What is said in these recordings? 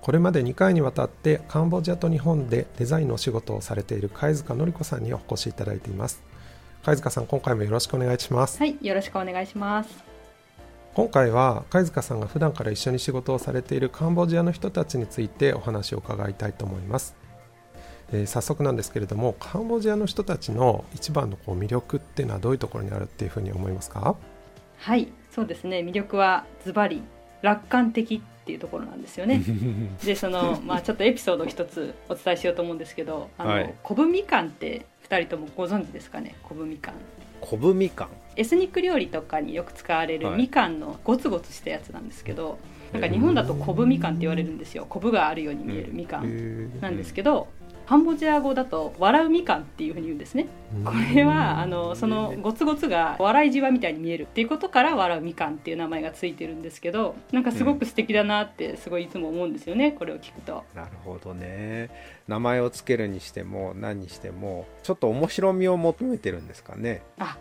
これまで2回にわたってカンボジアと日本でデザインのお仕事をされている貝塚のり子さんにお越しいただいています貝塚さん今回もよろしくお願いしますはい、よろしくお願いします。今回は貝塚さんが普段から一緒に仕事をされているカンボジアの人たちについてお話を伺いたいと思います、えー早速なんですけれどもカンボジアの人たちの一番のこう魅力っていうのはどういうところにあるっていうふうに思いますか？はい、そうですね。魅力はズバリ楽観的っていうところなんですよね。で、そのまあちょっとエピソードを一つお伝えしようと思うんですけど、あの、はいコブみかんって二人ともご存知ですかね？コブみかん。昆布みかんエスニック料理とかによく使われるはいみかんのゴツゴツしたやつなんですけど、なんか日本だとコブみかんって言われるんですよ。コブがあるように見えるみかんなんですけど、カンボジア語だと笑うみかんっていうふうに言うんですね。これはあのそのゴツゴツが笑いじわみたいに見えるっていうことから笑うみかんっていう名前がついてるんですけどなんかすごく素敵だなってすごいいつも思うんですよねこれを聞くと。なるほどね名前をつけるにしても何にしてもちょっと面白みを求めてるんですかねあ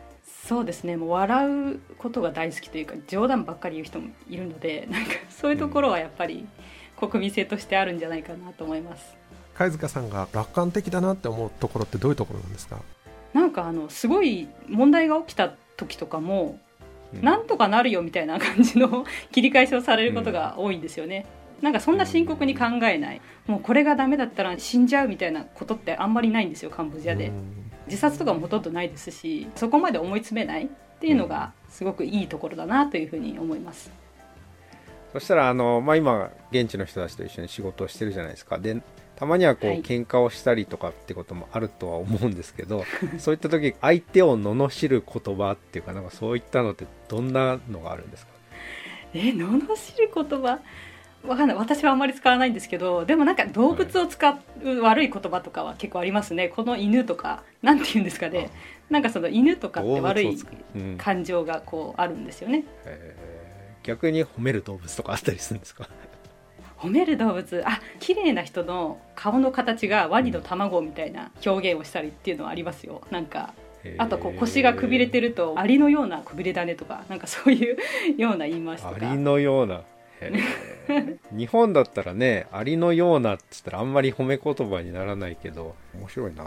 そうですねもう笑うことが大好きというか冗談ばっかり言う人もいるのでなんかそういうところはやっぱり国民性としてあるんじゃないかなと思います。貝塚さんが楽観的だなって思うところってどういうところなんですか？なんかあのすごい問題が起きた時とかもうん。なんとかなるよみたいな感じの切り返しをされることが多いんですよね。なんかそんな深刻に考えない、もうこれがダメだったら死んじゃうみたいなことってあんまりないんですよカンボジアで。うん。自殺とかもほとんどないですしそこまで思い詰めないっていうのがすごくいいところだなというふうに思います。そしたらあの、まあ、今現地の人たちと一緒に仕事をしてるじゃないですか。でたまにはこう、はい。喧嘩をしたりとかってこともあるとは思うんですけど そういった時相手を罵る言葉っていうかなんかそういったのってどんなのがあるんですか？え罵る言葉？わかんない。私はあんまり使わないんですけどでもなんか動物を使う悪い言葉とかは結構ありますね。この犬とかなんて言うんですかね。なんかその犬とかって悪い感情がこうあるんですよね。えー。逆に褒める動物とかあったりするんですか？褒める動物。あ綺麗な人の顔の形がワニの卵みたいな表現をしたりっていうのはありますよ。なんかあとこう腰がくびれてるとアリのようなくびれだねとかなんかそういうような言い回しとか。アリのような日本だったらねアリのようなっつったらあんまり褒め言葉にならないけど面白いな。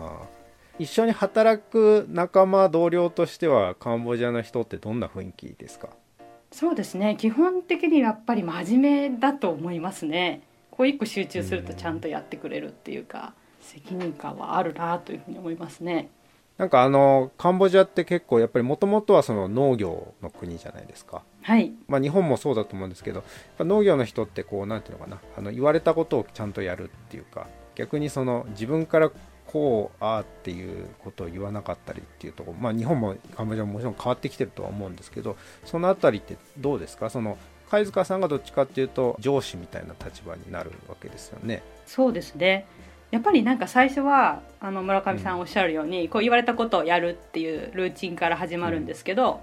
一緒に働く仲間同僚としてはカンボジアの人ってどんな雰囲気ですか？そうですね。基本的にやっぱり真面目だと思いますね。こう一個集中するとちゃんとやってくれるっていうか責任感はあるなというふうに思いますね。なんかあのカンボジアって結構やっぱりもともとはその農業の国じゃないですか。はい。まあ日本もそうだと思うんですけど農業の人ってこうなんていうのかな。あの言われたことをちゃんとやるっていうか逆にその自分からこうああっていうことを言わなかったりっていうところまあ日本もカンボジアももちろん変わってきてるとは思うんですけどそのあたりってどうですか？その貝塚さんがどっちかっていうと上司みたいな立場になるわけですよね。そうですね。やっぱりなんか最初はあの村上さんおっしゃるように、こう言われたことをやるっていうルーチンから始まるんですけど、やっ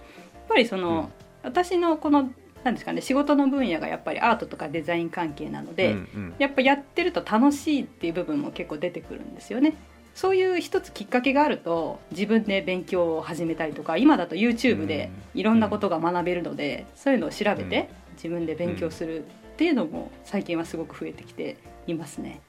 ぱりその、うん。私のこのなんですかね仕事の分野がやっぱりアートとかデザイン関係なので、うんうん。やっぱやってると楽しいっていう部分も結構出てくるんですよね。そういう一つきっかけがあると自分で勉強を始めたりとか今だと YouTube でいろんなことが学べるので、そういうのを調べて自分で勉強するっていうのも最近はすごく増えてきていますね。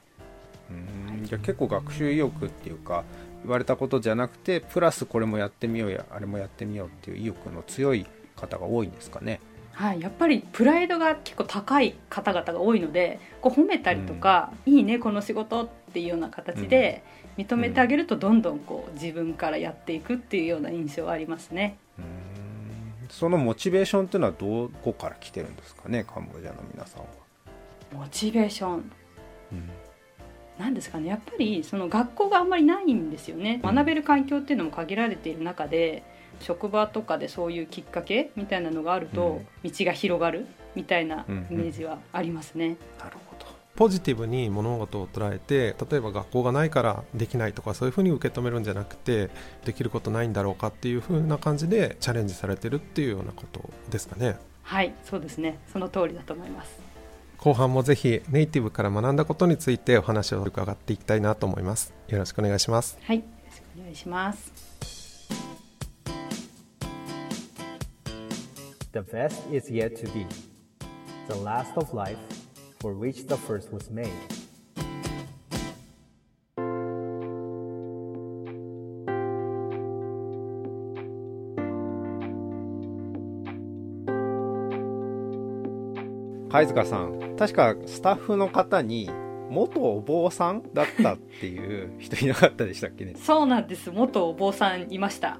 うん。じゃあ結構学習意欲っていうか言われたことじゃなくてプラスこれもやってみようやあれもやってみようっていう意欲の強い方が多いんですかね。はい、やっぱりプライドが結構高い方々が多いのでこう褒めたりとか、いいねこの仕事っていうような形で認めてあげるとどんどんこう自分からやっていくっていうような印象はありますね。うん。そのモチベーションっていうのはどこから来てるんですかね？カンボジアの皆さんは。モチベーション。うん。なんですかね？やっぱりその学校があんまりないんですよね。うん。学べる環境っていうのも限られている中で職場とかでそういうきっかけみたいなのがあると、道が広がるみたいなイメージはありますね。なるほどポジティブに物事を捉えて例えば学校がないからできないとかそういうふうに受け止めるんじゃなくてできることないんだろうかっていうふうな感じでチャレンジされてるっていうようなことですかね。はいそうですね。その通りだと思います。後半もぜひネイティブから学んだことについてお話を伺っていきたいなと思います。よろしくお願いします。はいよろしくお願いします。The best is yet to be. The last of life for which the first was made. 貝塚さん確かスタッフの方に元お坊さんだったっていう人いなかったでしたっけね？そうなんです。元お坊さんいました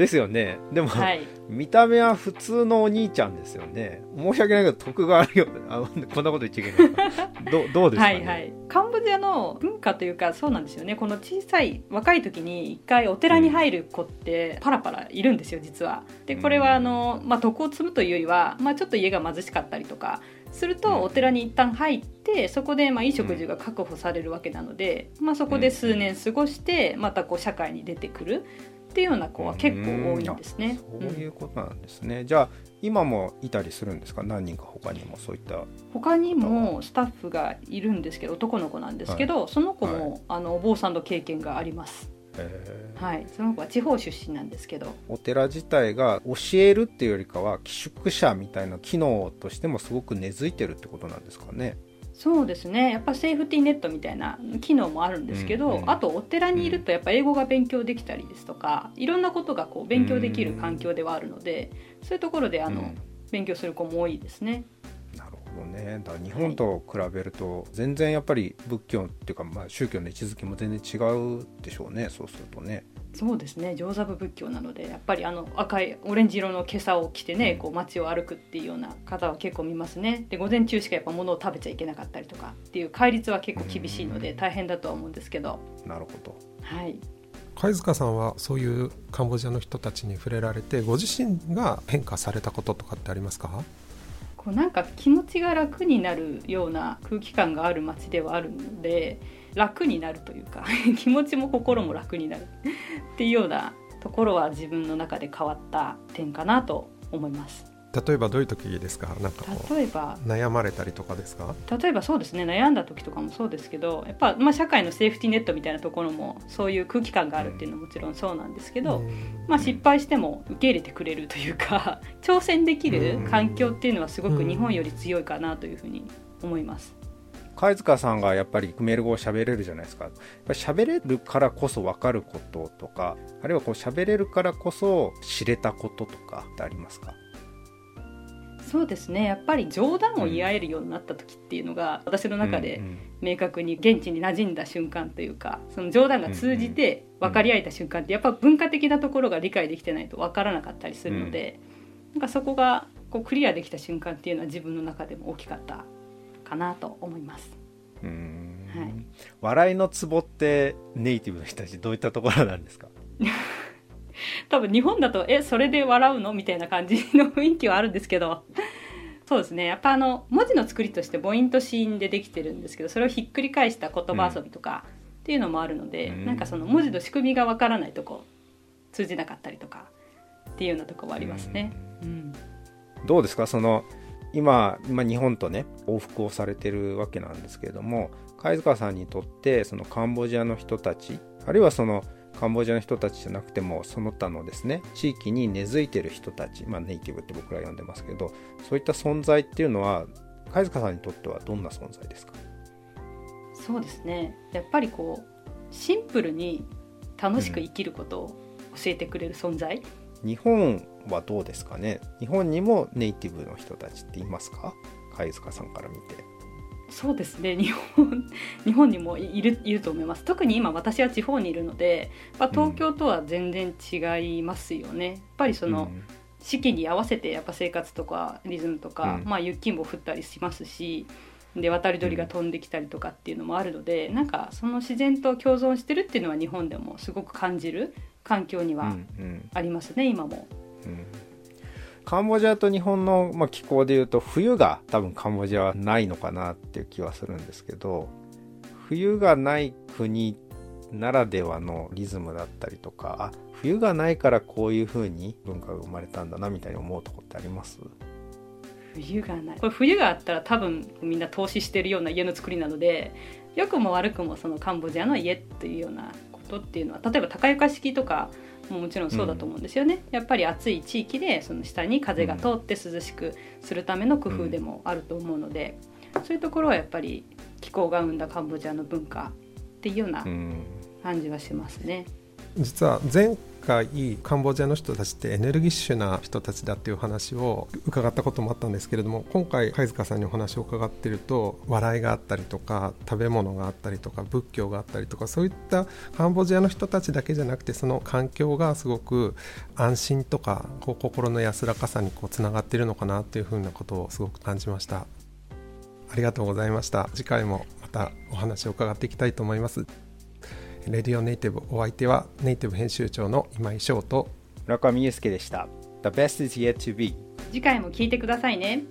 ですよね。でも、はい。見た目は普通のお兄ちゃんですよね。申し訳ないけど徳があるよあこんなこと言っちゃいけない。ど どうですかね？はいはい。カンボジアの文化というかそうなんですよね。この小さい若い時に一回お寺に入る子ってパラパラいるんですよ実は。でこれはあの、まあ、徳を積むというよりは、まあ、ちょっと家が貧しかったりとかするうん。とお寺に一旦入ってそこでまあ衣食住が確保されるわけなので、まあ、そこで数年過ごしてまたこう社会に出てくるっていうような子は結構多いんですね。そういうことなんですね、じゃあ今もいたりするんですか？何人か他にもそういった。他にもスタッフがいるんですけど男の子なんですけど、その子も、はい。あのお坊さんの経験があります。えー。はい、その子は地方出身なんですけど、お寺自体が教えるっていうよりかは寄宿舎みたいな機能としてもすごく根付いてるってことなんですかねそうですね。やっぱセーフティーネットみたいな機能もあるんですけど、うんうんあとお寺にいるとやっぱ英語が勉強できたりですとか、いろんなことがこう勉強できる環境ではあるので、そういうところであの、うん。勉強する子も多いですね。なるほどね。だから日本と比べると全然やっぱり仏教っていうか、まあ、宗教の位置づけも全然違うでしょうね。そうするとねそうですね上座部仏教なのでやっぱりあの赤いオレンジ色の袈裟を着てねこう街を歩くっていうような方は結構見ますね。で午前中しかやっぱ物を食べちゃいけなかったりとかっていう戒律は結構厳しいのでうん。大変だとは思うんですけど。なるほど。はい。貝塚さんはそういうカンボジアの人たちに触れられてご自身が変化されたこととかってありますか？こうなんか気持ちが楽になるような空気感がある街ではあるので楽になるというか 気持ちも心も楽になるっていうようなところは自分の中で変わった点かなと思います。例えばどういう時ですか？なんかこ例えば。う悩まれたりとかですか？例えばそうですね。悩んだ時とかもそうですけどやっぱ、まあ、社会のセーフティーネットみたいなところもそういう空気感があるっていうのはもちろんそうなんですけど、うん。まあ、失敗しても受け入れてくれるというか 挑戦できる環境っていうのはすごく日本より強いかなというふうに思います。貝塚さんがやっぱりクメール語を喋れるじゃないですか。やっぱり喋れるからこそ分かることとかあるいはこう喋れるからこそ知れたこととかってありますか？そうですね。やっぱり冗談を言い合えるようになった時っていうのが私の中でうんうん。明確に現地に馴染んだ瞬間というかその冗談が通じて分かり合えた瞬間ってやっぱ文化的なところが理解できてないと分からなかったりするので、なんかそこがこうクリアできた瞬間っていうのは自分の中でも大きかったかなと思います。うーん。はい。笑いのツボってネイティブの人たちどういったところなんですか？多分日本だとえそれで笑うの？みたいな感じの雰囲気はあるんですけどそうですね。やっぱあの文字の作りとして母音と子音でできてるんですけどそれをひっくり返した言葉遊びとかっていうのもあるので、うん。なんかその文字の仕組みがわからないとこ通じなかったりとかっていうようなとこはありますね。うん。どうですか？その今今日本とね往復をされてるわけなんですけれども貝塚さんにとってそのカンボジアの人たちあるいはそのカンボジアの人たちじゃなくてもその他のですね地域に根付いてる人たち、まあ、ネイティブって僕ら呼んでますけどそういった存在っていうのは貝塚さんにとってはどんな存在ですか？そうですね。やっぱりこうシンプルに楽しく生きることを教えてくれる存在、日本はどうですかね？日本にもネイティブの人たちっていますか？貝塚さんから見て。そうですね。日本 日本にもいるいると思います。特に今私は地方にいるので、まあ、東京とは全然違いますよね、やっぱりその、うん。四季に合わせてやっぱ生活とかリズムとか、うん。まあ、雪も降ったりしますしで渡り鳥が飛んできたりとかっていうのもあるので、なんかその自然と共存してるっていうのは日本でもすごく感じる環境にはうんうん。ありますね、今も。カンボジアと日本の、まあ、気候でいうと冬が多分カンボジアはないのかなっていう気はするんですけど冬がない国ならではのリズムだったりとかあ冬がないからこういう風に文化が生まれたんだなみたいに思うとこってあります？冬がない。これ冬があったら多分みんな投資してるような家の作りなので良くも悪くもそのカンボジアの家っていうようなことっていうのは例えば高床式とかももちろんそうだと思うんですよね、うん、やっぱり暑い地域でその下に風が通って涼しくするための工夫でもあると思うので、うん、そういうところはやっぱり気候が生んだカンボジアの文化っていうような感じはしますね。実は前回カンボジアの人たちってエネルギッシュな人たちだっていう話を伺ったこともあったんですけれども今回貝塚さんにお話を伺ってると笑いがあったりとか食べ物があったりとか仏教があったりとかそういったカンボジアの人たちだけじゃなくてその環境がすごく安心とかこう心の安らかさにこうつながっているのかなっていうふうなことをすごく感じました。ありがとうございました。次回もまたお話を伺っていきたいと思います。レディオネイティブお相手はネイティブ編集長の今井翔と村上祐介でした。The best is yet to be 次回も聞いてくださいね。